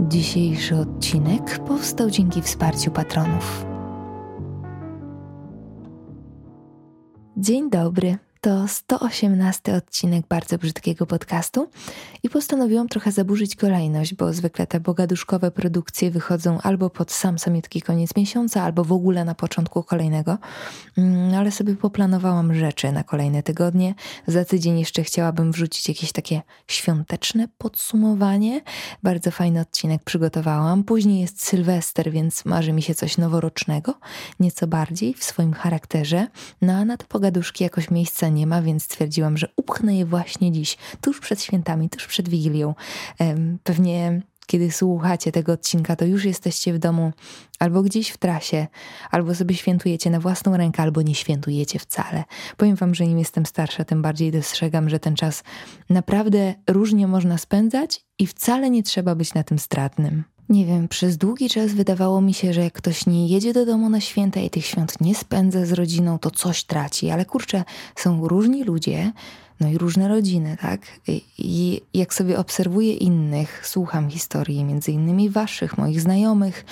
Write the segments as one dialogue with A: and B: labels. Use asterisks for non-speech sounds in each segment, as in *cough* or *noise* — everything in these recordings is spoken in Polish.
A: Dzisiejszy odcinek powstał dzięki wsparciu patronów. Dzień dobry. To 118 odcinek bardzo brzydkiego podcastu i postanowiłam trochę zaburzyć kolejność, bo zwykle te bogaduszkowe produkcje wychodzą albo pod sam samiutki koniec miesiąca, albo w ogóle na początku kolejnego. Mm, ale sobie poplanowałam rzeczy na kolejne tygodnie. Za tydzień jeszcze chciałabym wrzucić jakieś takie świąteczne podsumowanie. Bardzo fajny odcinek przygotowałam. Później jest Sylwester, więc marzy mi się coś noworocznego, nieco bardziej w swoim charakterze. No a na te pogaduszki jakoś miejsca nie ma, więc stwierdziłam, że upchnę je właśnie dziś, tuż przed świętami, tuż przed Wigilią. Pewnie kiedy słuchacie tego odcinka, to już jesteście w domu albo gdzieś w trasie, albo sobie świętujecie na własną rękę, albo nie świętujecie wcale. Powiem wam, że im jestem starsza, tym bardziej dostrzegam, że ten czas naprawdę różnie można spędzać i wcale nie trzeba być na tym stratnym. Nie wiem, przez długi czas wydawało mi się, że jak ktoś nie jedzie do domu na święta i tych świąt nie spędza z rodziną, to coś traci. Ale kurczę, są różni ludzie, no i różne rodziny, tak? I jak sobie obserwuję innych, słucham historii, między innymi waszych, moich znajomych,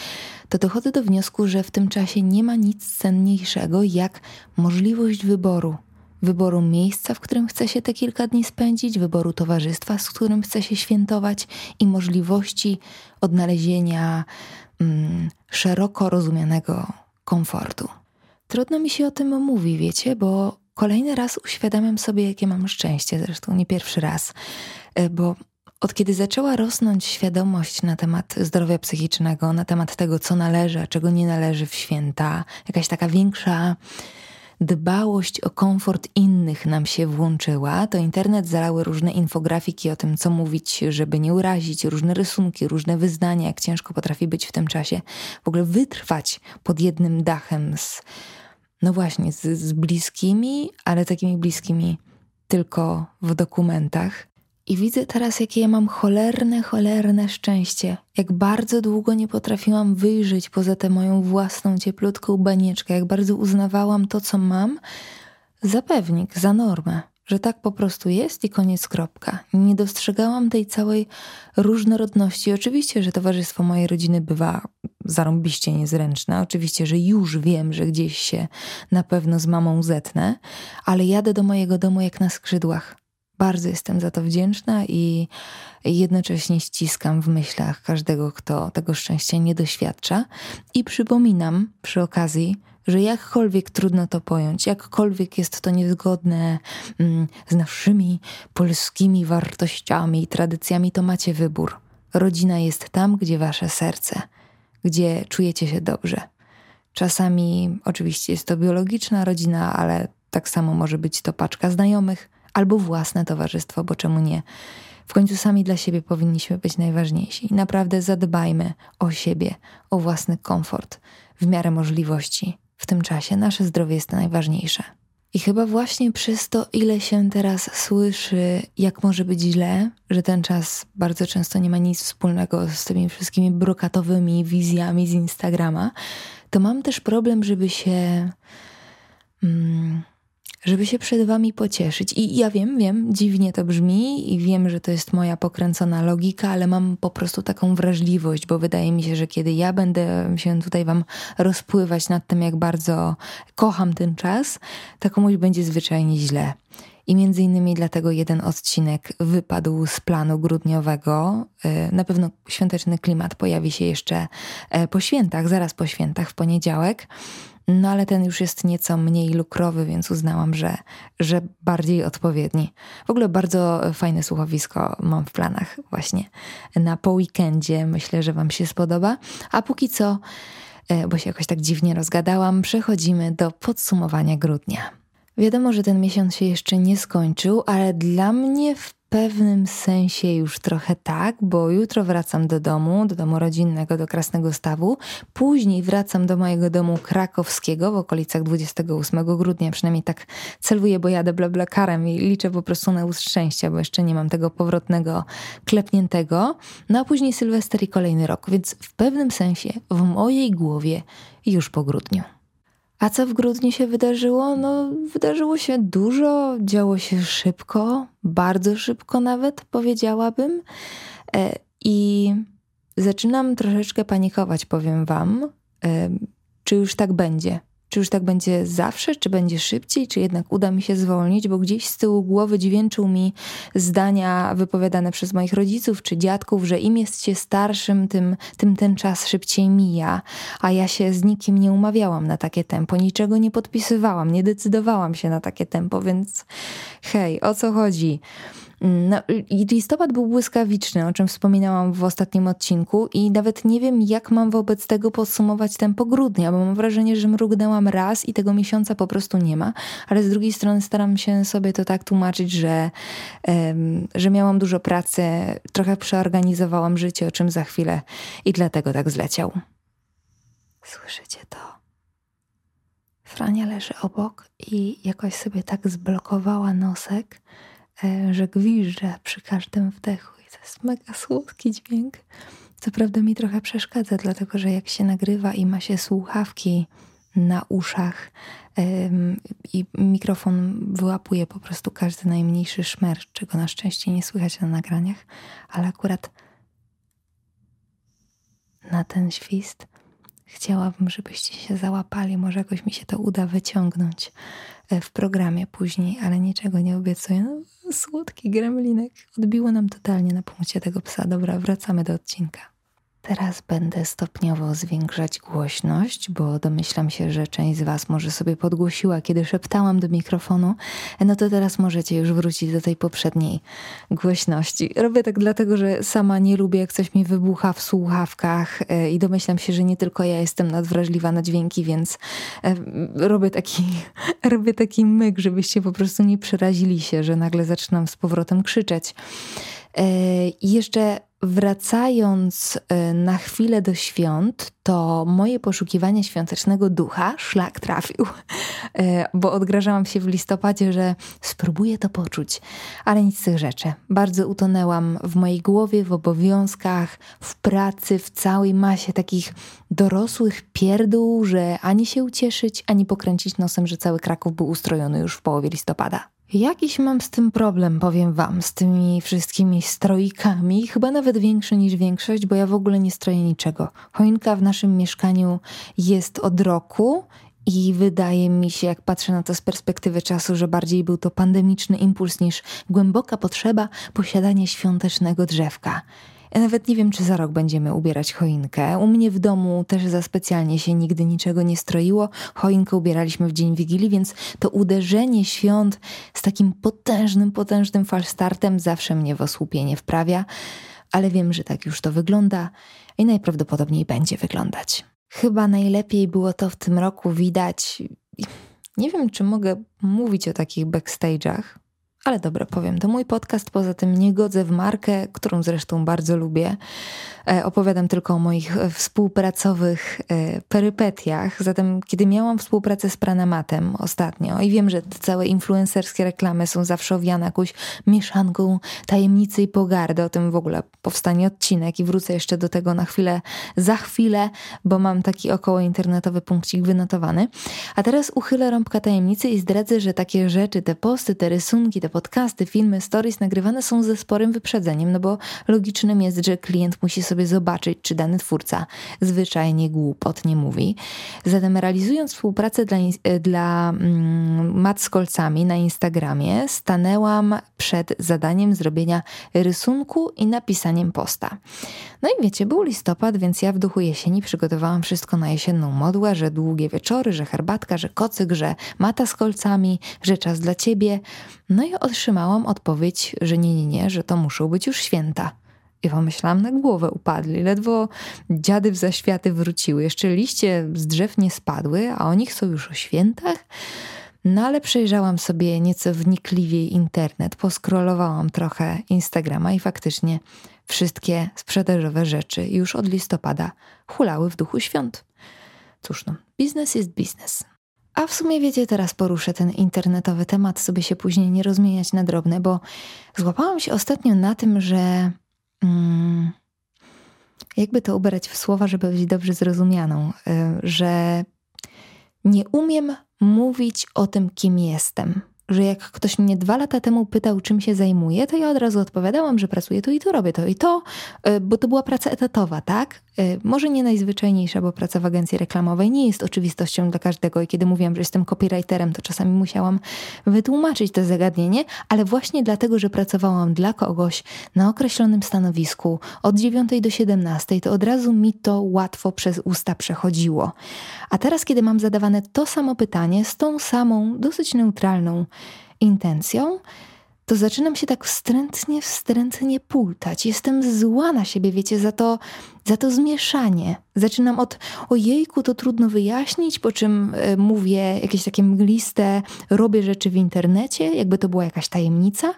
A: to dochodzę do wniosku, że w tym czasie nie ma nic cenniejszego jak możliwość wyboru wyboru miejsca, w którym chce się te kilka dni spędzić, wyboru towarzystwa, z którym chce się świętować i możliwości odnalezienia mm, szeroko rozumianego komfortu. Trudno mi się o tym mówi, wiecie, bo kolejny raz uświadamiam sobie, jakie mam szczęście, zresztą nie pierwszy raz, e, bo od kiedy zaczęła rosnąć świadomość na temat zdrowia psychicznego, na temat tego, co należy, a czego nie należy w święta, jakaś taka większa dbałość o komfort innych nam się włączyła, to internet zalały różne infografiki o tym, co mówić, żeby nie urazić, różne rysunki, różne wyznania, jak ciężko potrafi być w tym czasie w ogóle wytrwać pod jednym dachem z, no właśnie, z, z bliskimi, ale takimi bliskimi tylko w dokumentach. I widzę teraz, jakie ja mam cholerne, cholerne szczęście. Jak bardzo długo nie potrafiłam wyjrzeć poza tę moją własną cieplutką banieczkę, jak bardzo uznawałam to, co mam, za pewnik, za normę, że tak po prostu jest i koniec kropka. Nie dostrzegałam tej całej różnorodności. Oczywiście, że towarzystwo mojej rodziny bywa zarąbiście niezręczne. Oczywiście, że już wiem, że gdzieś się na pewno z mamą zetnę, ale jadę do mojego domu jak na skrzydłach bardzo jestem za to wdzięczna i jednocześnie ściskam w myślach każdego, kto tego szczęścia nie doświadcza. I przypominam przy okazji, że jakkolwiek trudno to pojąć, jakkolwiek jest to niezgodne mm, z naszymi polskimi wartościami i tradycjami, to macie wybór. Rodzina jest tam, gdzie wasze serce, gdzie czujecie się dobrze. Czasami oczywiście jest to biologiczna rodzina, ale tak samo może być to paczka znajomych, albo własne towarzystwo, bo czemu nie? W końcu sami dla siebie powinniśmy być najważniejsi. Naprawdę zadbajmy o siebie, o własny komfort w miarę możliwości. W tym czasie nasze zdrowie jest najważniejsze. I chyba właśnie przez to, ile się teraz słyszy, jak może być źle, że ten czas bardzo często nie ma nic wspólnego z tymi wszystkimi brokatowymi wizjami z Instagrama, to mam też problem, żeby się. Mm, żeby się przed wami pocieszyć. I ja wiem, wiem, dziwnie to brzmi i wiem, że to jest moja pokręcona logika, ale mam po prostu taką wrażliwość, bo wydaje mi się, że kiedy ja będę się tutaj wam rozpływać nad tym, jak bardzo kocham ten czas, to komuś będzie zwyczajnie źle. I między innymi dlatego jeden odcinek wypadł z planu grudniowego. Y, na pewno świąteczny klimat pojawi się jeszcze e, po świętach, zaraz po świętach, w poniedziałek. No ale ten już jest nieco mniej lukrowy, więc uznałam, że, że bardziej odpowiedni. W ogóle bardzo fajne słuchowisko mam w planach właśnie na po weekendzie. Myślę, że Wam się spodoba. A póki co, e, bo się jakoś tak dziwnie rozgadałam, przechodzimy do podsumowania grudnia. Wiadomo, że ten miesiąc się jeszcze nie skończył, ale dla mnie w pewnym sensie już trochę tak, bo jutro wracam do domu, do domu rodzinnego, do Krasnego Stawu. Później wracam do mojego domu krakowskiego w okolicach 28 grudnia, przynajmniej tak celuję, bo jadę blablakarem i liczę po prostu na łód szczęścia, bo jeszcze nie mam tego powrotnego, klepniętego. No a później Sylwester i kolejny rok, więc w pewnym sensie w mojej głowie już po grudniu. A co w grudniu się wydarzyło? No, wydarzyło się dużo, działo się szybko, bardzo szybko nawet, powiedziałabym. E, I zaczynam troszeczkę panikować, powiem Wam, czy już tak będzie. Czy już tak będzie zawsze, czy będzie szybciej, czy jednak uda mi się zwolnić, bo gdzieś z tyłu głowy dźwięczył mi zdania wypowiadane przez moich rodziców czy dziadków, że im jest się starszym, tym, tym ten czas szybciej mija, a ja się z nikim nie umawiałam na takie tempo, niczego nie podpisywałam, nie decydowałam się na takie tempo, więc hej, o co chodzi? No, listopad był błyskawiczny, o czym wspominałam w ostatnim odcinku, i nawet nie wiem, jak mam wobec tego podsumować tempo grudnia, bo mam wrażenie, że mrugnęłam raz i tego miesiąca po prostu nie ma, ale z drugiej strony staram się sobie to tak tłumaczyć, że, um, że miałam dużo pracy, trochę przeorganizowałam życie, o czym za chwilę, i dlatego tak zleciał. Słyszycie to? Frania leży obok i jakoś sobie tak zblokowała nosek, że gwiżdżę przy każdym wdechu i to jest mega słodki dźwięk. Co prawda mi trochę przeszkadza, dlatego że jak się nagrywa i ma się słuchawki na uszach i mikrofon wyłapuje po prostu każdy najmniejszy szmer, czego na szczęście nie słychać na nagraniach, ale akurat na ten świst chciałabym, żebyście się załapali. Może jakoś mi się to uda wyciągnąć e, w programie później, ale niczego nie obiecuję. No, Słodki gremlinek. Odbiło nam totalnie na punkcie tego psa. Dobra, wracamy do odcinka. Teraz będę stopniowo zwiększać głośność, bo domyślam się, że część z Was może sobie podgłosiła, kiedy szeptałam do mikrofonu. No to teraz możecie już wrócić do tej poprzedniej głośności. Robię tak dlatego, że sama nie lubię, jak coś mi wybucha w słuchawkach e, i domyślam się, że nie tylko ja jestem nadwrażliwa na dźwięki, więc e, robię taki, *laughs* robię taki myk, żebyście po prostu nie przerazili się, że nagle zaczynam z powrotem krzyczeć. E, I jeszcze wracając e, na chwilę do świąt, to moje poszukiwanie świątecznego ducha szlak trafił, e, bo odgrażałam się w listopadzie, że spróbuję to poczuć, ale nic z tych rzeczy. Bardzo utonęłam w mojej głowie, w obowiązkach, w pracy, w całej masie takich dorosłych pierdół, że ani się ucieszyć, ani pokręcić nosem, że cały Kraków był ustrojony już w połowie listopada. Jakiś mam z tym problem, powiem wam, z tymi wszystkimi stroikami, chyba nawet większy niż większość, bo ja w ogóle nie stroję niczego. Choinka w naszym mieszkaniu jest od roku i wydaje mi się, jak patrzę na to z perspektywy czasu, że bardziej był to pandemiczny impuls niż głęboka potrzeba posiadania świątecznego drzewka. Nawet nie wiem, czy za rok będziemy ubierać choinkę. U mnie w domu też za specjalnie się nigdy niczego nie stroiło. Choinkę ubieraliśmy w dzień Wigilii, więc to uderzenie świąt z takim potężnym, potężnym falstartem zawsze mnie w osłupienie wprawia. Ale wiem, że tak już to wygląda i najprawdopodobniej będzie wyglądać. Chyba najlepiej było to w tym roku widać. Nie wiem, czy mogę mówić o takich backstage'ach, ale dobra, powiem, to mój podcast, poza tym nie godzę w markę, którą zresztą bardzo lubię. E, opowiadam tylko o moich e, współpracowych e, perypetiach. Zatem, kiedy miałam współpracę z Pranamatem ostatnio i wiem, że te całe influencerskie reklamy są zawsze owiane jakąś mieszanką tajemnicy i pogardy, o tym w ogóle powstanie odcinek i wrócę jeszcze do tego na chwilę, za chwilę, bo mam taki około internetowy punkcik wynotowany. A teraz uchylę rąbka tajemnicy i zdradzę, że takie rzeczy, te posty, te rysunki, te podcasty, filmy, stories nagrywane są ze sporym wyprzedzeniem, no bo logicznym jest, że klient musi sobie zobaczyć, czy dany twórca zwyczajnie głupot nie mówi. Zatem realizując współpracę dla, dla mm, mat z kolcami na Instagramie, stanęłam przed zadaniem zrobienia rysunku i napisaniem posta. No i wiecie, był listopad, więc ja w duchu jesieni przygotowałam wszystko na jesienną modłę, że długie wieczory, że herbatka, że kocyk, że mata z kolcami, że czas dla ciebie. No i otrzymałam odpowiedź, że nie, nie, nie, że to muszą być już święta. I pomyślałam, na głowę upadli. Ledwo dziady w zaświaty wróciły. Jeszcze liście z drzew nie spadły, a oni chcą już o świętach? No ale przejrzałam sobie nieco wnikliwiej internet, poskrolowałam trochę Instagrama i faktycznie wszystkie sprzedażowe rzeczy już od listopada hulały w duchu świąt. Cóż no, biznes jest biznes. A w sumie wiecie, teraz poruszę ten internetowy temat, sobie się później nie rozmieniać na drobne, bo złapałam się ostatnio na tym, że mm, jakby to ubrać w słowa, żeby być dobrze zrozumianą, y, że nie umiem mówić o tym, kim jestem. że jak ktoś mnie dwa lata temu pytał, czym się zajmuję, to ja od razu odpowiadałam, że pracuję to i to, robię to i to, y, bo to była praca etatowa, tak? Y, może nie najzwyczajniejsza, bo praca w agencji reklamowej nie jest oczywistością dla każdego i kiedy mówiłam, że jestem copywriterem, to czasami musiałam wytłumaczyć to zagadnienie, ale właśnie dlatego, że pracowałam dla kogoś na określonym stanowisku od 9 do 17, to od razu mi to łatwo przez usta przechodziło. A teraz, kiedy mam zadawane to samo pytanie z tą samą, dosyć neutralną intencją, to zaczynam się tak wstrętnie, wstrętnie pultać. Jestem zła na siebie, wiecie, za to, za to zmieszanie. Zaczynam od ojejku, to trudno wyjaśnić, po czym y, mówię jakieś takie mgliste, robię rzeczy w internecie, jakby to była jakaś tajemnica.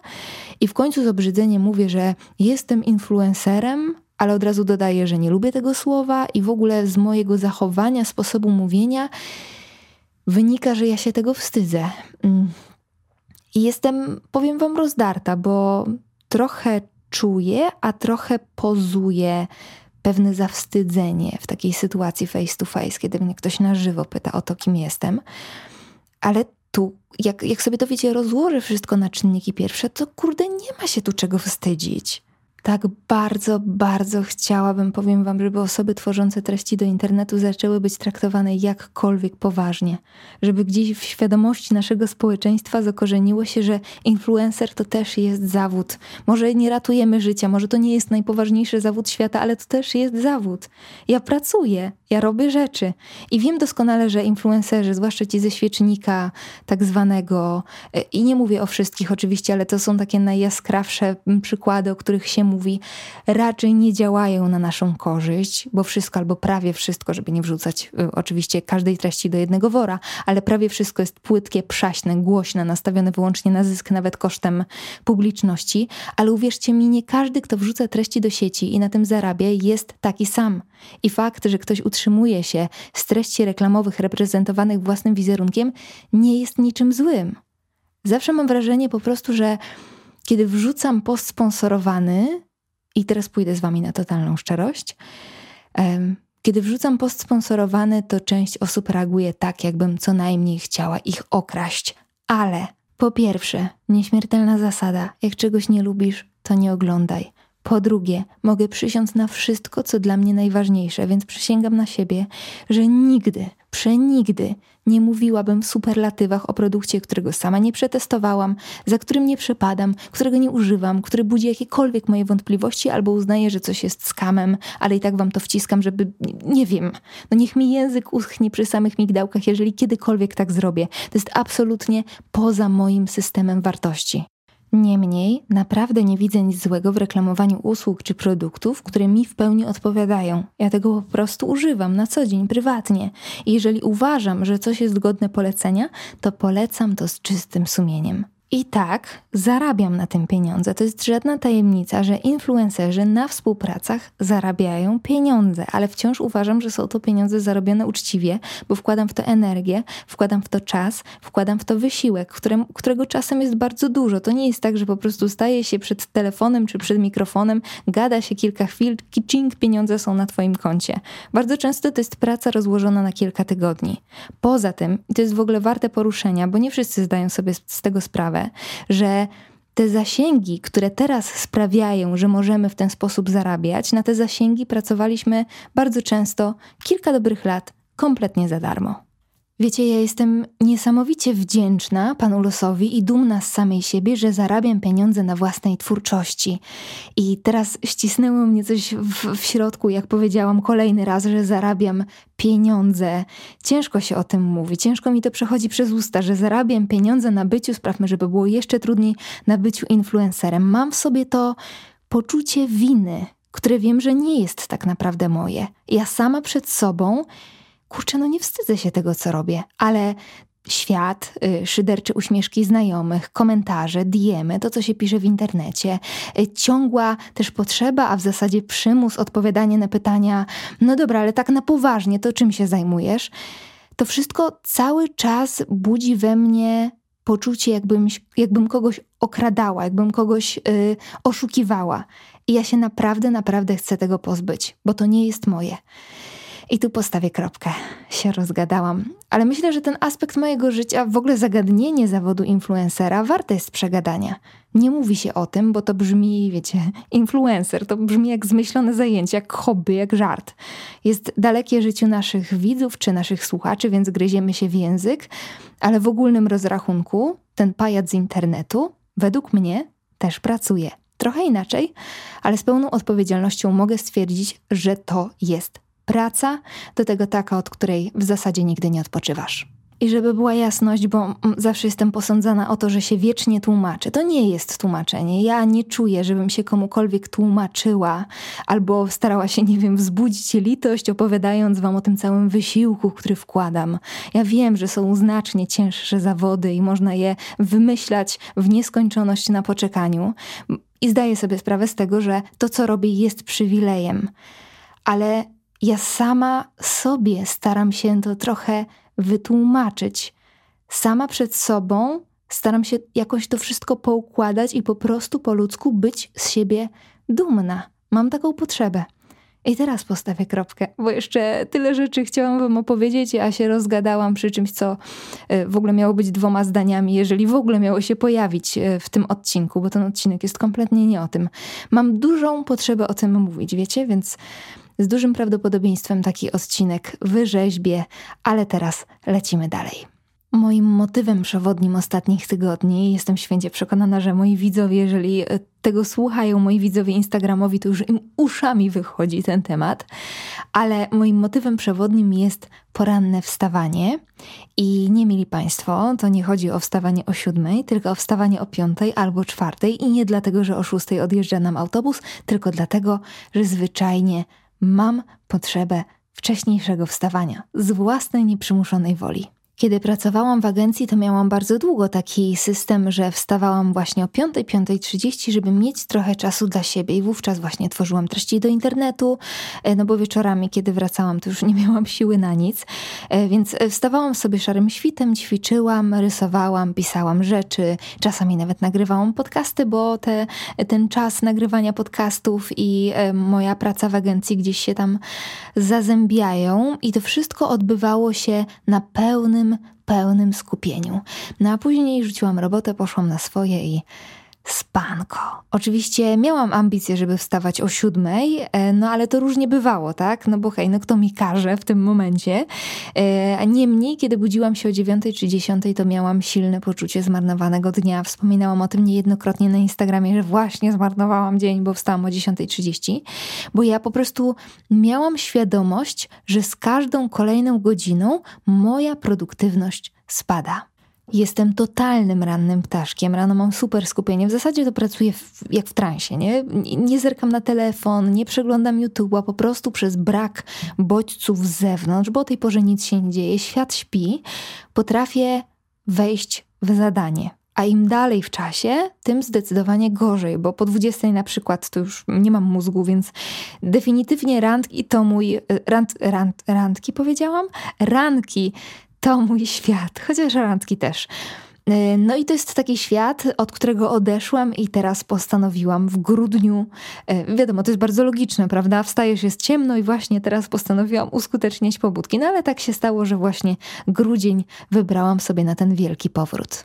A: I w końcu z obrzydzeniem mówię, że jestem influencerem, ale od razu dodaję, że nie lubię tego słowa i w ogóle z mojego zachowania, sposobu mówienia wynika, że ja się tego wstydzę. Mm. I jestem, powiem Wam, rozdarta, bo trochę czuję, a trochę pozuję pewne zawstydzenie w takiej sytuacji face to face, kiedy mnie ktoś na żywo pyta o to, kim jestem. Ale tu, jak, jak sobie to wiecie, rozłożę wszystko na czynniki pierwsze, to kurde, nie ma się tu czego wstydzić tak bardzo, bardzo chciałabym, powiem Wam, żeby osoby tworzące treści do internetu zaczęły być traktowane jakkolwiek poważnie. Żeby gdzieś w świadomości naszego społeczeństwa zakorzeniło się, że influencer to też jest zawód. Może nie ratujemy życia, może to nie jest najpoważniejszy zawód świata, ale to też jest zawód. Ja pracuję, ja robię rzeczy i wiem doskonale, że influencerzy, zwłaszcza ci ze świecznika tak zwanego, e, i nie mówię o wszystkich oczywiście, ale to są takie najjaskrawsze przykłady, o których się mówi, raczej nie działają na naszą korzyść, bo wszystko albo prawie wszystko, żeby nie wrzucać y, oczywiście każdej treści do jednego wora, ale prawie wszystko jest płytkie, przaśne, głośne, nastawione wyłącznie na zysk, nawet kosztem publiczności. Ale uwierzcie mi, nie każdy, kto wrzuca treści do sieci i na tym zarabia, jest taki sam. I fakt, że ktoś utrzymuje się z treści reklamowych reprezentowanych własnym wizerunkiem, nie jest niczym złym. Zawsze mam wrażenie po prostu, że kiedy wrzucam post sponsorowany, i teraz pójdę z Wami na totalną szczerość, kiedy wrzucam post sponsorowany, to część osób reaguje tak, jakbym co najmniej chciała ich okraść. Ale po pierwsze, nieśmiertelna zasada: jak czegoś nie lubisz, to nie oglądaj. Po drugie, mogę przysiąc na wszystko, co dla mnie najważniejsze, więc przysięgam na siebie, że nigdy, Przenigdy nie mówiłabym w superlatywach o produkcie, którego sama nie przetestowałam, za którym nie przepadam, którego nie używam, który budzi jakiekolwiek moje wątpliwości albo uznaje, że coś jest skamem, ale i tak wam to wciskam, żeby, nie wiem, no niech mi język uschnie przy samych migdałkach, jeżeli kiedykolwiek tak zrobię. To jest absolutnie poza moim systemem wartości. Niemniej, naprawdę nie widzę nic złego w reklamowaniu usług czy produktów, które mi w pełni odpowiadają. Ja tego po prostu używam na co dzień, prywatnie. I jeżeli uważam, że coś jest godne polecenia, to polecam to z czystym sumieniem. I tak zarabiam na tym pieniądze. To jest żadna tajemnica, że influencerzy na współpracach zarabiają pieniądze, ale wciąż uważam, że są to pieniądze zarobione uczciwie, bo wkładam w to energię, wkładam w to czas, wkładam w to wysiłek, którym, którego czasem jest bardzo dużo. To nie jest tak, że po prostu staje się przed telefonem czy przed mikrofonem, gada się kilka chwil, kiczing, pieniądze są na Twoim koncie. Bardzo często to jest praca rozłożona na kilka tygodni. Poza tym, to jest w ogóle warte poruszenia, bo nie wszyscy zdają sobie z tego sprawę, że te zasięgi, które teraz sprawiają, że możemy w ten sposób zarabiać, na te zasięgi pracowaliśmy bardzo często kilka dobrych lat kompletnie za darmo. Wiecie, ja jestem niesamowicie wdzięczna panu losowi i dumna z samej siebie, że zarabiam pieniądze na własnej twórczości. I teraz ścisnęło mnie coś w, w, środku, jak powiedziałam kolejny raz, że zarabiam pieniądze. Ciężko się o tym mówi, ciężko mi to przechodzi przez usta, że zarabiam pieniądze na byciu, sprawmy, żeby było jeszcze trudniej na byciu influencerem. Mam w sobie to poczucie winy, które wiem, że nie jest tak naprawdę moje. Ja sama przed sobą kurczę, no nie wstydzę się tego, co robię, ale świat, y, szydercze uśmieszki znajomych, komentarze, diemy, to co się pisze w internecie, y, ciągła też potrzeba, a w zasadzie przymus odpowiadania na pytania, no dobra, ale tak na poważnie, to czym się zajmujesz? To wszystko cały czas budzi we mnie poczucie, jakbym, jakbym kogoś okradała, jakbym kogoś y, oszukiwała. I ja się naprawdę, naprawdę chcę tego pozbyć, bo to nie jest moje. I tu postawię kropkę. Się rozgadałam. Ale myślę, że ten aspekt mojego życia, w ogóle zagadnienie zawodu influencera, warte jest przegadania. Nie mówi się o tym, bo to brzmi, wiecie, influencer, to brzmi jak zmyślone zajęcie, jak hobby, jak żart. Jest dalekie życiu naszych widzów czy naszych słuchaczy, więc gryziemy się w język, ale w ogólnym rozrachunku ten pajac z internetu, według mnie, też pracuje. Trochę inaczej, ale z pełną odpowiedzialnością mogę stwierdzić, że to jest praca, do tego taka, od której w zasadzie nigdy nie odpoczywasz. I żeby była jasność, bo zawsze jestem posądzana o to, że się wiecznie tłumaczę. To nie jest tłumaczenie. Ja nie czuję, żebym się komukolwiek tłumaczyła albo starała się, nie wiem, wzbudzić litość, opowiadając wam o tym całym wysiłku, który wkładam. Ja wiem, że są znacznie cięższe zawody i można je wymyślać w nieskończoność na poczekaniu. I zdaję sobie sprawę z tego, że to, co robię, jest przywilejem. Ale ja sama sobie staram się to trochę wytłumaczyć. Sama przed sobą staram się jakoś to wszystko poukładać i po prostu po ludzku być z siebie dumna. Mam taką potrzebę. I teraz postawię kropkę, bo jeszcze tyle rzeczy chciałam Wam opowiedzieć, a się rozgadałam przy czymś, co e, w ogóle miało być dwoma zdaniami, jeżeli w ogóle miało się pojawić e, w tym odcinku, bo ten odcinek jest kompletnie nie o tym. Mam dużą potrzebę o tym mówić, wiecie, więc z dużym prawdopodobieństwem taki odcinek wyrzeźbię, ale teraz lecimy dalej. Moim motywem przewodnim ostatnich tygodni, jestem święcie przekonana, że moi widzowie, jeżeli e, tego słuchają, moi widzowie Instagramowi, to już im uszami wychodzi ten temat, ale moim motywem przewodnim jest poranne wstawanie. I nie mieli Państwo, to nie chodzi o wstawanie o siódmej, tylko o wstawanie o piątej albo czwartej i nie dlatego, że o szóstej odjeżdża nam autobus, tylko dlatego, że zwyczajnie mam potrzebę wcześniejszego wstawania z własnej nieprzymuszonej woli. Kiedy pracowałam w agencji, to miałam bardzo długo taki system, że wstawałam właśnie o 5, 5.30, żeby mieć trochę czasu dla siebie. I wówczas właśnie tworzyłam treści do internetu, e, no bo wieczorami, kiedy wracałam, to już nie *laughs* miałam siły na nic, e, więc wstawałam sobie szarym świtem, ćwiczyłam, rysowałam, pisałam rzeczy, czasami nawet nagrywałam podcasty, bo te, ten czas nagrywania podcastów i e, moja praca w agencji gdzieś się tam zazębiają. I to wszystko odbywało się na pełnym pełnym skupieniu. No a później rzuciłam robotę, poszłam na swoje i Spanko. Oczywiście miałam ambicje, żeby wstawać o siódmej, e, no ale to różnie bywało, tak? No bo hej, no kto mi każe w tym momencie? E, niemniej, kiedy budziłam się o dziewiątej czy dziesiątej, to miałam silne poczucie zmarnowanego dnia. Wspominałam o tym niejednokrotnie na Instagramie, że właśnie zmarnowałam dzień, bo wstałam o 10.30, bo ja po prostu miałam świadomość, że z każdą kolejną godziną moja produktywność spada. Jestem totalnym rannym ptaszkiem. Rano mam super skupienie. W zasadzie to pracuję w, jak w transie, nie? Nie zerkam na telefon, nie przeglądam YouTube'a, po prostu przez brak bodźców z zewnątrz, bo o tej porze nic się nie dzieje, świat śpi, potrafię wejść w zadanie. A im dalej w czasie, tym zdecydowanie gorzej, bo po 20 na przykład to już nie mam mózgu, więc definitywnie randki to mój. E, rand, rand, randki powiedziałam? Ranki to mój świat, chociaż randki też. E, no i to jest taki świat, od którego odeszłam i teraz postanowiłam w grudniu. E, wiadomo, to jest bardzo logiczne, prawda? Wstajesz, jest ciemno i właśnie teraz postanowiłam uskutecznić pobudki. No ale tak się stało, że właśnie grudzień wybrałam sobie na ten wielki powrót.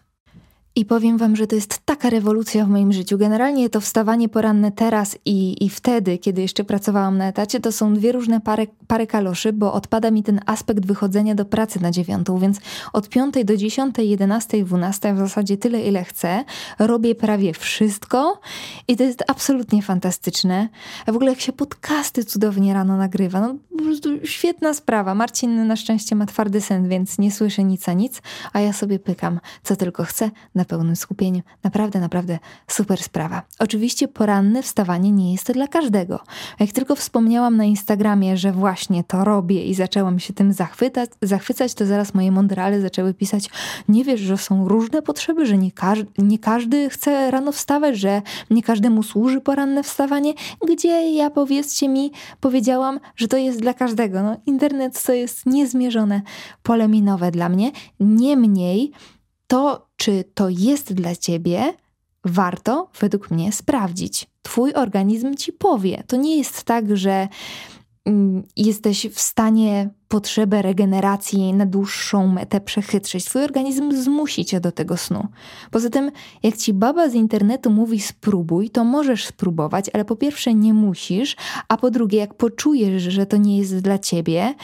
A: I powiem wam, że to jest taka rewolucja w moim życiu. Generalnie to wstawanie poranne teraz i, i wtedy, kiedy jeszcze pracowałam na etacie, to są dwie różne pary, pary kaloszy, bo odpada mi ten aspekt wychodzenia do pracy na dziewiątą, więc od piątej do dziesiątej, jedenastej, dwunastej, w zasadzie tyle, ile chcę, robię prawie wszystko i to jest absolutnie fantastyczne. A w ogóle jak się podcasty cudownie rano nagrywa, no po prostu świetna sprawa. Marcin na szczęście ma twardy sen, więc nie słyszy nic a nic, a ja sobie pykam, co tylko chcę, na na pełnym skupieniu. Naprawdę, naprawdę super sprawa. Oczywiście poranne wstawanie nie jest dla każdego. Jak tylko wspomniałam na Instagramie, że właśnie to robię i zaczęłam się tym zachwytać, zachwycać, to zaraz moje mądrale zaczęły pisać, nie wiesz, że są różne potrzeby, że nie, każ nie każdy chce rano wstawać, że nie każdemu służy poranne wstawanie. Gdzie ja, powiedzcie mi, powiedziałam, że to jest dla każdego. No, internet to jest niezmierzone pole minowe dla mnie. Niemniej to, czy to jest dla ciebie, warto według mnie sprawdzić. Twój organizm ci powie. To nie jest tak, że mm, jesteś w stanie potrzebę regeneracji na dłuższą metę przechytrzyć. Twój organizm zmusi cię do tego snu. Poza tym, jak ci baba z internetu mówi spróbuj, to możesz spróbować, ale po pierwsze nie musisz, a po drugie, jak poczujesz, że to nie jest dla ciebie,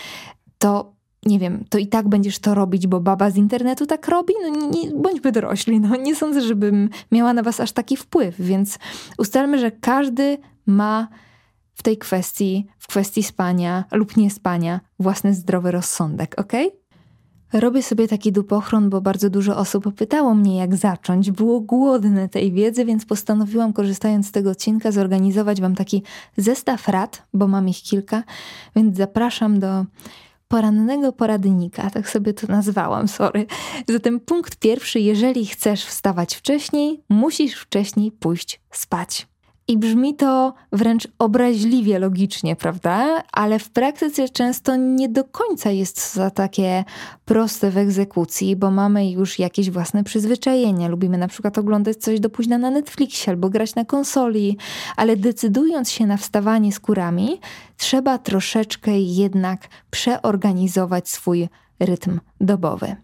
A: to nie wiem, to i tak będziesz to robić, bo baba z internetu tak robi? No nie, bądźmy dorośli, no nie sądzę, żebym miała na was aż taki wpływ, więc ustalmy, że każdy ma w tej kwestii, w kwestii spania lub niespania, własny zdrowy rozsądek, ok? Robię sobie taki dupochron, bo bardzo dużo osób pytało mnie, jak zacząć. Było głodne tej wiedzy, więc postanowiłam, korzystając z tego odcinka, zorganizować Wam taki zestaw rad, bo mam ich kilka, więc zapraszam do porannego poradnika, tak sobie to nazwałam, sorry. Zatem punkt pierwszy, jeżeli chcesz wstawać wcześniej, musisz wcześniej pójść spać. I brzmi to wręcz obraźliwie logicznie, prawda? Ale w praktyce często nie do końca jest za takie proste w egzekucji, bo mamy już jakieś własne przyzwyczajenia. Lubimy na przykład oglądać coś do późna na Netflixie albo grać na konsoli, ale decydując się na wstawanie z kurami, trzeba troszeczkę jednak przeorganizować swój rytm dobowy.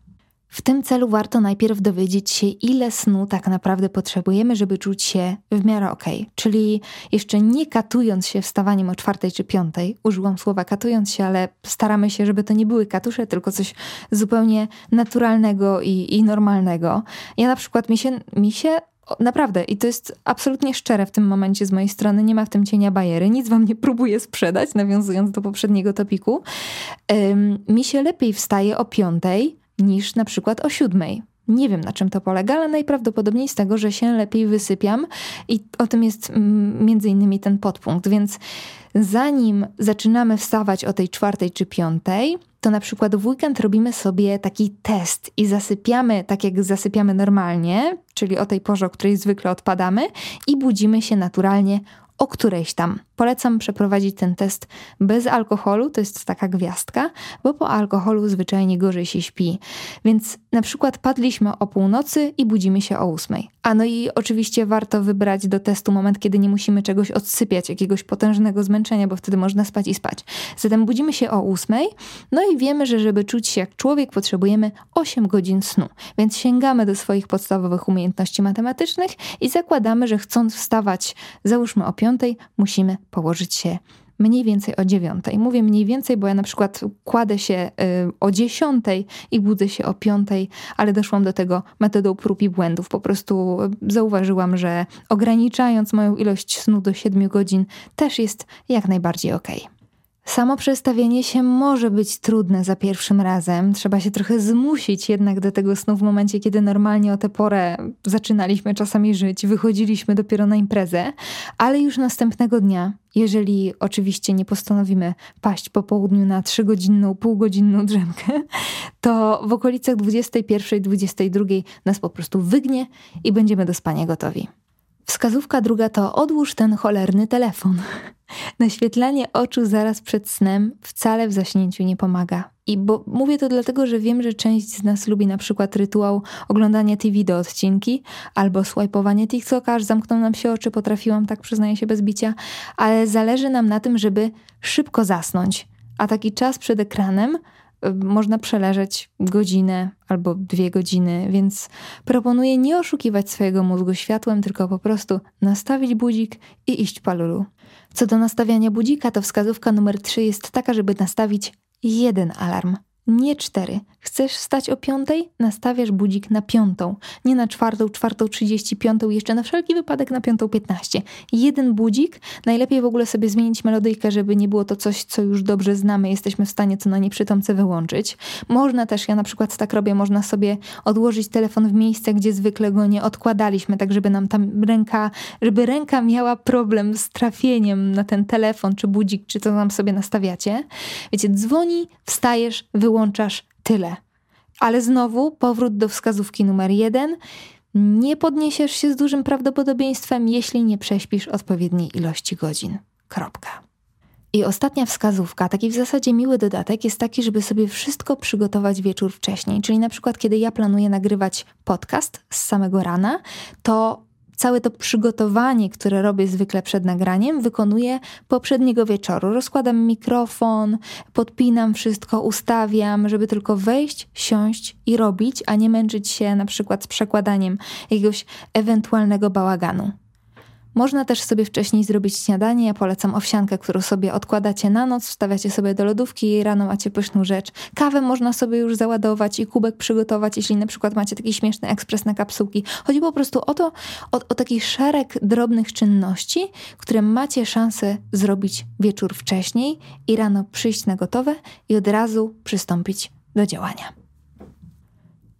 A: W tym celu warto najpierw dowiedzieć się, ile snu tak naprawdę potrzebujemy, żeby czuć się w miarę ok. Czyli jeszcze nie katując się wstawaniem o czwartej czy piątej, użyłam słowa katując się, ale staramy się, żeby to nie były katusze, tylko coś zupełnie naturalnego i, i normalnego. Ja na przykład mi się, mi się Naprawdę, i to jest absolutnie szczere w tym momencie z mojej strony, nie ma w tym cienia bajery, nic wam nie próbuję sprzedać, nawiązując do poprzedniego topiku. Mi się lepiej wstaje o piątej, niż na przykład o siódmej. Nie wiem na czym to polega, ale najprawdopodobniej z tego, że się lepiej wysypiam i o tym jest mm, między innymi ten podpunkt. Więc zanim zaczynamy wstawać o tej czwartej czy piątej, to na przykład w weekend robimy sobie taki test i zasypiamy tak jak zasypiamy normalnie, czyli o tej porze, o której zwykle odpadamy i budzimy się naturalnie o którejś tam. Polecam przeprowadzić ten test bez alkoholu, to jest taka gwiazdka, bo po alkoholu zwyczajnie gorzej się śpi. Więc na przykład padliśmy o północy i budzimy się o ósmej. A no i oczywiście warto wybrać do testu moment, kiedy nie musimy czegoś odsypiać, jakiegoś potężnego zmęczenia, bo wtedy można spać i spać. Zatem budzimy się o ósmej, no i wiemy, że żeby czuć się jak człowiek, potrzebujemy 8 godzin snu. Więc sięgamy do swoich podstawowych umiejętności matematycznych i zakładamy, że chcąc wstawać, załóżmy o piątej, musimy położyć się mniej więcej o dziewiątej. Mówię mniej więcej, bo ja na przykład kładę się y, o dziesiątej i budzę się o piątej, ale doszłam do tego metodą prób i błędów. Po prostu zauważyłam, że ograniczając moją ilość snu do siedmiu godzin też jest jak najbardziej okej. Okay. Samo przestawienie się może być trudne za pierwszym razem. Trzeba się trochę zmusić jednak do tego snu w momencie, kiedy normalnie o tę porę zaczynaliśmy czasami żyć, wychodziliśmy dopiero na imprezę, ale już następnego dnia, jeżeli oczywiście nie postanowimy paść po południu na trzygodzinną, półgodzinną drzemkę, to w okolicach 21-22 nas po prostu wygnie i będziemy do spania gotowi. Wskazówka druga to odłóż ten cholerny telefon. *laughs* Naświetlanie oczu zaraz przed snem wcale w zaśnięciu nie pomaga. I bo mówię to dlatego, że wiem, że część z nas lubi na przykład rytuał oglądania TV do odcinki albo swajpowanie TikToka, aż zamkną nam się oczy, potrafiłam, tak przyznaję się bez bicia, ale zależy nam na tym, żeby szybko zasnąć. A taki czas przed ekranem można przeleżeć godzinę albo dwie godziny, więc proponuję nie oszukiwać swojego mózgu światłem, tylko po prostu nastawić budzik i iść palulu. Co do nastawiania budzika, to wskazówka numer 3 jest taka, żeby nastawić jeden alarm nie cztery. Chcesz wstać o piątej? Nastawiasz budzik na piątą. Nie na czwartą, czwartą, trzydzieści, piątą, jeszcze na wszelki wypadek na piątą piętnaście. Jeden budzik. Najlepiej w ogóle sobie zmienić melodyjkę, żeby nie było to coś, co już dobrze znamy. Jesteśmy w stanie co na nieprzytomce wyłączyć. Można też, ja na przykład tak robię, można sobie odłożyć telefon w miejsce, gdzie zwykle go nie odkładaliśmy, tak żeby nam tam ręka, żeby ręka miała problem z trafieniem na ten telefon, czy budzik, czy to nam sobie nastawiacie. Wiecie, dzwoni, wstajesz, wyłączasz wyłączasz tyle. Ale znowu powrót do wskazówki numer jeden. Nie podniesiesz się z dużym prawdopodobieństwem, jeśli nie prześpisz odpowiedniej ilości godzin. Kropka. I ostatnia wskazówka, taki w zasadzie miły dodatek, jest taki, żeby sobie wszystko przygotować wieczór wcześniej. Czyli na przykład, kiedy ja planuję nagrywać podcast z samego rana, to całe to przygotowanie, które robię zwykle przed nagraniem, wykonuję poprzedniego wieczoru. Rozkładam mikrofon, podpinam wszystko, ustawiam, żeby tylko wejść, siąść i robić, a nie męczyć się na przykład z przekładaniem jakiegoś ewentualnego bałaganu. Można też sobie wcześniej zrobić śniadanie. Ja polecam owsiankę, którą sobie odkładacie na noc, wstawiacie sobie do lodówki i rano macie pyszną rzecz. Kawę można sobie już załadować i kubek przygotować, jeśli na przykład macie taki śmieszny ekspres na kapsułki. Chodzi po prostu o to, o, o taki szereg drobnych czynności, które macie szansę zrobić wieczór wcześniej i rano przyjść na gotowe i od razu przystąpić do działania.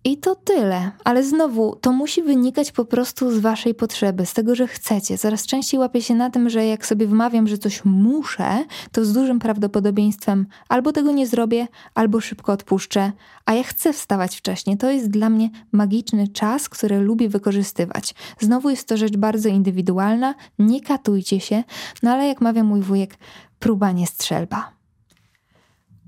A: I to tyle, ale znowu to musi wynikać po prostu z waszej potrzeby, z tego, że chcecie. Coraz częściej łapię się na tym, że jak sobie wmawiam, że coś muszę, to z dużym prawdopodobieństwem albo tego nie zrobię, albo szybko odpuszczę, a ja chcę wstawać wcześniej. To jest dla mnie magiczny czas, który lubię wykorzystywać. Znowu jest to rzecz bardzo indywidualna, nie katujcie się, no ale jak mawia mój wujek, próba nie strzelba.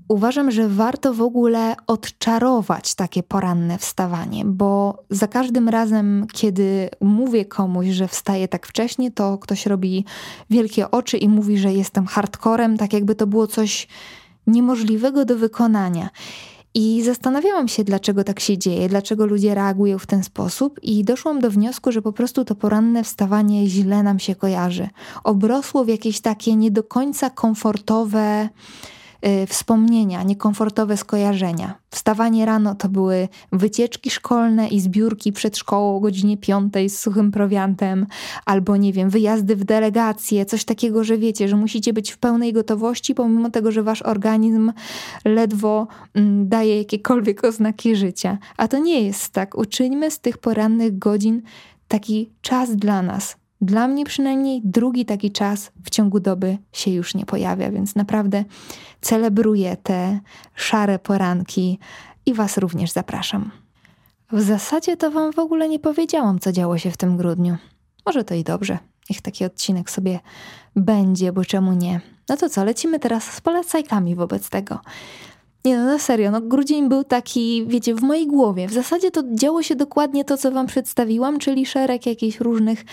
A: Uważam, że warto w ogóle odczarować takie poranne wstawanie, bo za każdym razem, kiedy mówię komuś, że wstaję tak wcześnie, to ktoś robi wielkie oczy i mówi, że jestem hardcorem, tak jakby to było coś niemożliwego do wykonania. I zastanawiałam się, dlaczego tak się dzieje, dlaczego ludzie reagują w ten sposób, i doszłam do wniosku, że po prostu to poranne wstawanie źle nam się kojarzy. Obrosło w jakieś takie nie do końca komfortowe wspomnienia, niekomfortowe skojarzenia. Wstawanie rano to były wycieczki szkolne i zbiórki przed szkołą o godzinie piątej z suchym prowiantem, albo nie wiem, wyjazdy w delegacje, coś takiego, że wiecie, że musicie być w pełnej gotowości, pomimo tego, że wasz organizm ledwo mm, daje jakiekolwiek oznaki życia. A to nie jest tak. Uczyńmy z tych porannych godzin taki czas dla nas, dla mnie przynajmniej drugi taki czas w ciągu doby się już nie pojawia, więc naprawdę celebruję te szare poranki i Was również zapraszam. W zasadzie to Wam w ogóle nie powiedziałam, co działo się w tym grudniu. Może to i dobrze. Niech taki odcinek sobie będzie, bo czemu nie? No to co, lecimy teraz z polecajkami wobec tego. Nie no, serio, no grudzień był taki, wiecie, w mojej głowie. W zasadzie to działo się dokładnie to, co wam przedstawiłam, czyli szereg jakichś różnych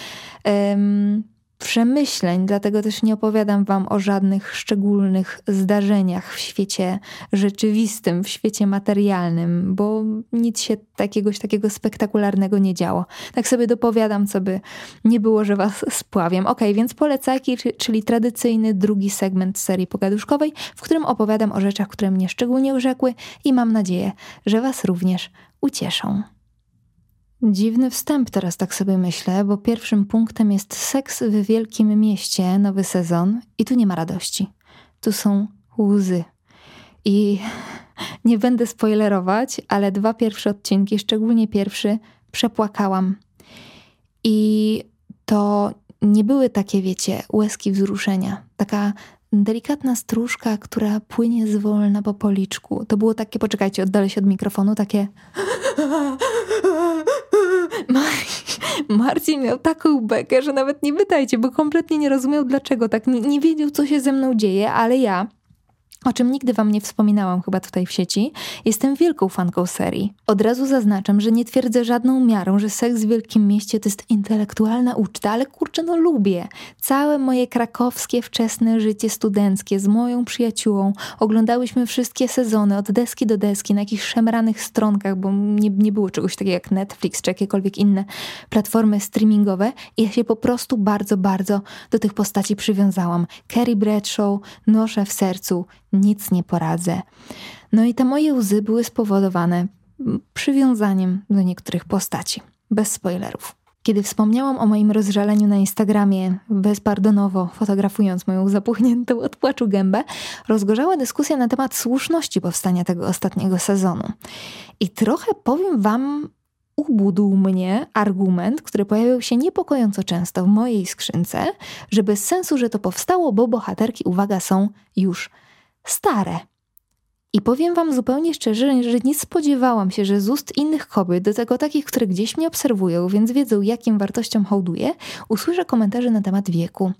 A: um, przemyśleń, dlatego też nie opowiadam Wam o żadnych szczególnych zdarzeniach w świecie rzeczywistym, w świecie materialnym, bo nic się takiegoś takiego spektakularnego nie działo. Tak sobie dopowiadam, co by nie było, że Was spławiam. Ok, więc polecajki, czyli tradycyjny drugi segment serii pogaduszkowej, w którym opowiadam o rzeczach, które mnie szczególnie urzekły i mam nadzieję, że Was również ucieszą. Dziwny wstęp teraz tak sobie myślę, bo pierwszym punktem jest seks w wielkim mieście, nowy sezon i tu nie ma radości. Tu są łzy. I *laughs* nie będę spoilerować, ale dwa pierwsze odcinki, szczególnie pierwszy, przepłakałam. I to nie były takie, wiecie, łezki wzruszenia. Taka delikatna stróżka, która płynie zwolna po policzku. To było takie, poczekajcie, oddalę się od mikrofonu, takie *laughs* *laughs* *laughs* Marcin miał taką bekę, że nawet nie pytajcie, bo kompletnie nie rozumiał dlaczego tak. Nie, nie wiedział, co się ze mną dzieje, ale ja o czym nigdy wam nie wspominałam chyba tutaj w sieci, jestem wielką fanką serii. Od razu zaznaczam, że nie twierdzę żadną miarą, że seks w wielkim mieście to jest intelektualna uczta, ale kurczę, no lubię. Całe moje krakowskie wczesne życie studenckie z moją przyjaciółą oglądałyśmy wszystkie sezony od deski do deski na jakichś szemranych stronkach, bo nie, nie było czegoś takiego jak Netflix czy jakiekolwiek inne platformy streamingowe i ja się po prostu bardzo, bardzo do tych postaci przywiązałam. Carrie Bradshaw noszę w sercu nic nie poradzę. No i te moje łzy były spowodowane przywiązaniem do niektórych postaci. Bez spoilerów. Kiedy wspomniałam o moim rozżaleniu na Instagramie, bezpardonowo fotografując moją zapuchniętą od płaczu gębę, rozgorzała dyskusja na temat słuszności powstania tego ostatniego sezonu. I trochę powiem Wam, ubudł mnie argument, który pojawiał się niepokojąco często w mojej skrzynce, że bez sensu, że to powstało, bo bohaterki, uwaga, są już stare. I powiem Wam zupełnie szczerze, że nie spodziewałam się, że z ust innych kobiet, do tego takich, które gdzieś mnie obserwują, więc wiedzą, jakim wartościom hołduję, usłyszę komentarze na temat wieku.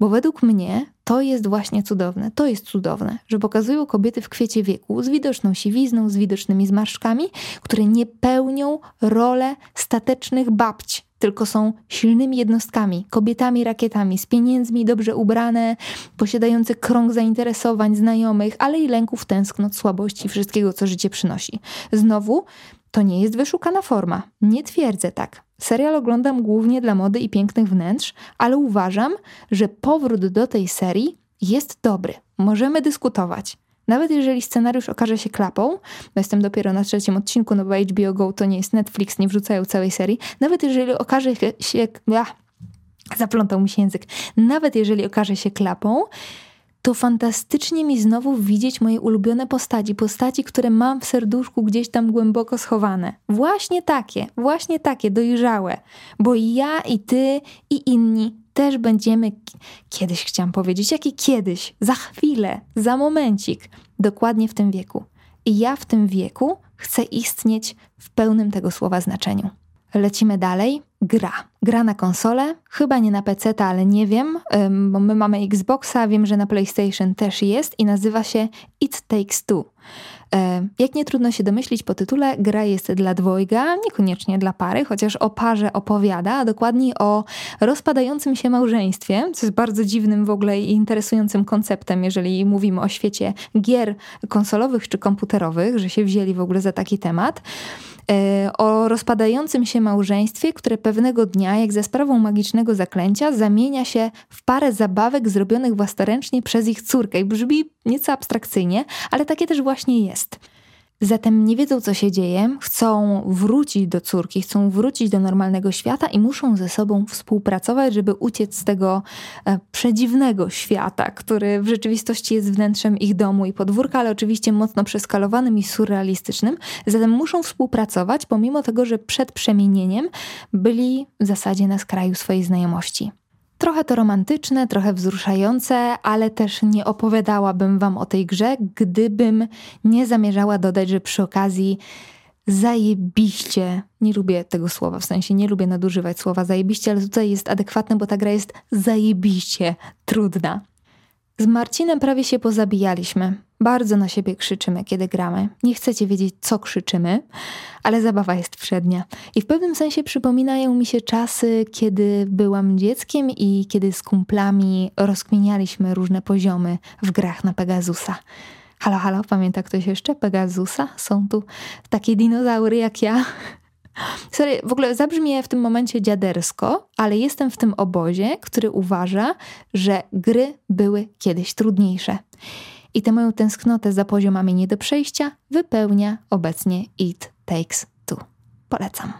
A: Bo według mnie to jest właśnie cudowne, to jest cudowne, że pokazują kobiety w kwiecie wieku z widoczną siwizną, z widocznymi zmarszczkami, które nie pełnią rolę statecznych babci, tylko są silnymi jednostkami, kobietami rakietami, z pieniędzmi dobrze ubrane, posiadające krąg zainteresowań, znajomych, ale i lęków, tęsknot, słabości, wszystkiego, co życie przynosi. Znowu, to nie jest wyszukana forma. Nie twierdzę tak. Serial oglądam głównie dla mody i pięknych wnętrz, ale uważam, że powrót do tej serii jest dobry. Możemy dyskutować. Nawet jeżeli scenariusz okaże się klapą, bo jestem dopiero na trzecim odcinku, no bo HBO Go to nie jest Netflix, nie wrzucają całej serii, nawet jeżeli okaże się... Ach, zaplątał mi się język. Nawet jeżeli okaże się klapą, to fantastycznie mi znowu widzieć moje ulubione postaci, postaci, które mam w serduszku gdzieś tam głęboko schowane. Właśnie takie, właśnie takie, dojrzałe. Bo ja i ty i inni też będziemy, kiedyś chciałam powiedzieć, jakie kiedyś, za chwilę, za momencik, dokładnie w tym wieku. I ja w tym wieku chcę istnieć w pełnym tego słowa znaczeniu. Lecimy dalej. Gra. Gra na konsolę, chyba nie na PC, ale nie wiem, bo my mamy Xboxa, wiem, że na PlayStation też jest i nazywa się It Takes Two. Jak nie trudno się domyślić po tytule, gra jest dla dwojga, niekoniecznie dla pary, chociaż o parze opowiada, a dokładniej o rozpadającym się małżeństwie, co jest bardzo dziwnym w ogóle i interesującym konceptem, jeżeli mówimy o świecie gier konsolowych czy komputerowych, że się wzięli w ogóle za taki temat. E, o rozpadającym się małżeństwie, które pewnego dnia, jak za sprawą magicznego zaklęcia, zamienia się w parę zabawek zrobionych własnoręcznie przez ich córkę. I brzmi nieco abstrakcyjnie, ale takie też właśnie jest. Zatem nie wiedzą, co się dzieje, chcą wrócić do córki, chcą wrócić do normalnego świata i muszą ze sobą współpracować, żeby uciec z tego e, przedziwnego świata, który w rzeczywistości jest wnętrzem ich domu i podwórka, ale oczywiście mocno przeskalowanym i surrealistycznym. Zatem muszą współpracować, pomimo tego, że przed przemienieniem byli w zasadzie na skraju swojej znajomości. Trochę to romantyczne, trochę wzruszające, ale też nie opowiadałabym Wam o tej grze, gdybym nie zamierzała dodać, że przy okazji zajebiście, nie lubię tego słowa, w sensie nie lubię nadużywać słowa zajebiście, ale tutaj jest adekwatne, bo ta gra jest zajebiście trudna. Z Marcinem prawie się pozabijaliśmy. Bardzo na siebie krzyczymy, kiedy gramy. Nie chcecie wiedzieć, co krzyczymy, ale zabawa jest przednia. I w pewnym sensie przypominają mi się czasy, kiedy byłam dzieckiem i kiedy z kumplami rozkminialiśmy różne poziomy w grach na Pegasusa. Halo, halo, pamięta ktoś jeszcze Pegasusa? Są tu takie dinozaury jak ja. Sorry, w ogóle zabrzmie w tym momencie dziadersko, ale jestem w tym obozie, który uważa, że gry były kiedyś trudniejsze. I tę moją tęsknotę za poziomami nie do przejścia wypełnia obecnie It Takes Two. Polecam.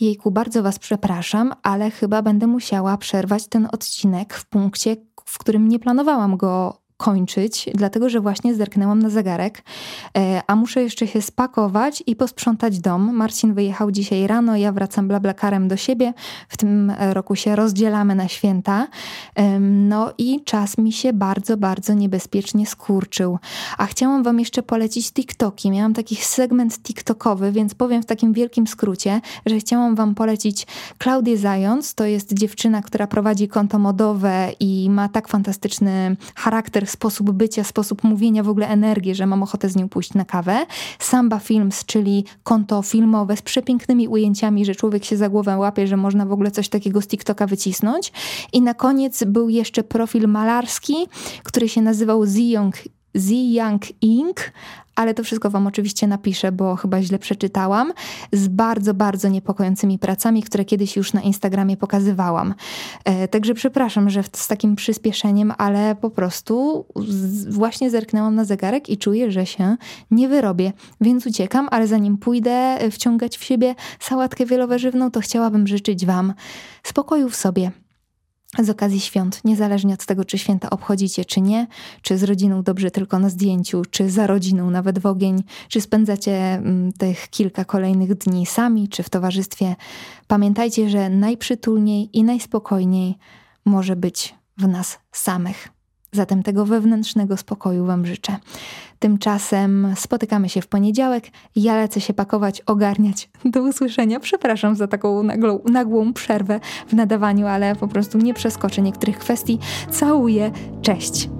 A: Jejku, bardzo Was przepraszam, ale chyba będę musiała przerwać ten odcinek w punkcie, w którym nie planowałam go kończyć, dlatego że właśnie zerknęłam na zegarek, e, a muszę jeszcze się spakować i posprzątać dom. Marcin wyjechał dzisiaj rano, ja wracam blablakarem do siebie. W tym roku się rozdzielamy na święta. No i czas mi się bardzo, bardzo niebezpiecznie skurczył. A chciałam wam jeszcze polecić TikToki. Miałam taki segment TikTokowy, więc powiem w takim wielkim skrócie, że chciałam wam polecić Klaudię Zając. To jest dziewczyna, która prowadzi konto modowe i ma tak fantastyczny charakter sposób bycia, sposób mówienia, w ogóle energię, że mam ochotę z nią pójść na kawę. Samba Films, czyli konto filmowe z przepięknymi ujęciami, że człowiek się za głowę łapie, że można w ogóle coś takiego z TikToka wycisnąć. I na koniec był jeszcze profil malarski, który się nazywał Z Young Z Young Ink, ale to wszystko Wam oczywiście napiszę, bo chyba źle przeczytałam, z bardzo, bardzo niepokojącymi pracami, które kiedyś już na Instagramie pokazywałam. E, także przepraszam, że z takim przyspieszeniem, ale po prostu właśnie zerknęłam na zegarek i czuję, że się nie wyrobię, więc uciekam, ale zanim pójdę wciągać w siebie sałatkę wielowarzywną, to chciałabym życzyć Wam spokoju w sobie z okazji świąt, niezależnie od tego, czy święta obchodzicie, czy nie, czy z rodziną dobrze tylko na zdjęciu, czy za rodziną nawet w ogień, czy spędzacie mm, tych kilka kolejnych dni sami, czy w towarzystwie, pamiętajcie, że najprzytulniej i najspokojniej może być w nas samych. Zatem tego wewnętrznego spokoju Wam życzę. Tymczasem spotykamy się w poniedziałek. Ja lecę się pakować, ogarniać. Do usłyszenia. Przepraszam za taką nagłą, nagłą przerwę w nadawaniu, ale po prostu nie przeskoczę niektórych kwestii. Całuję. Cześć.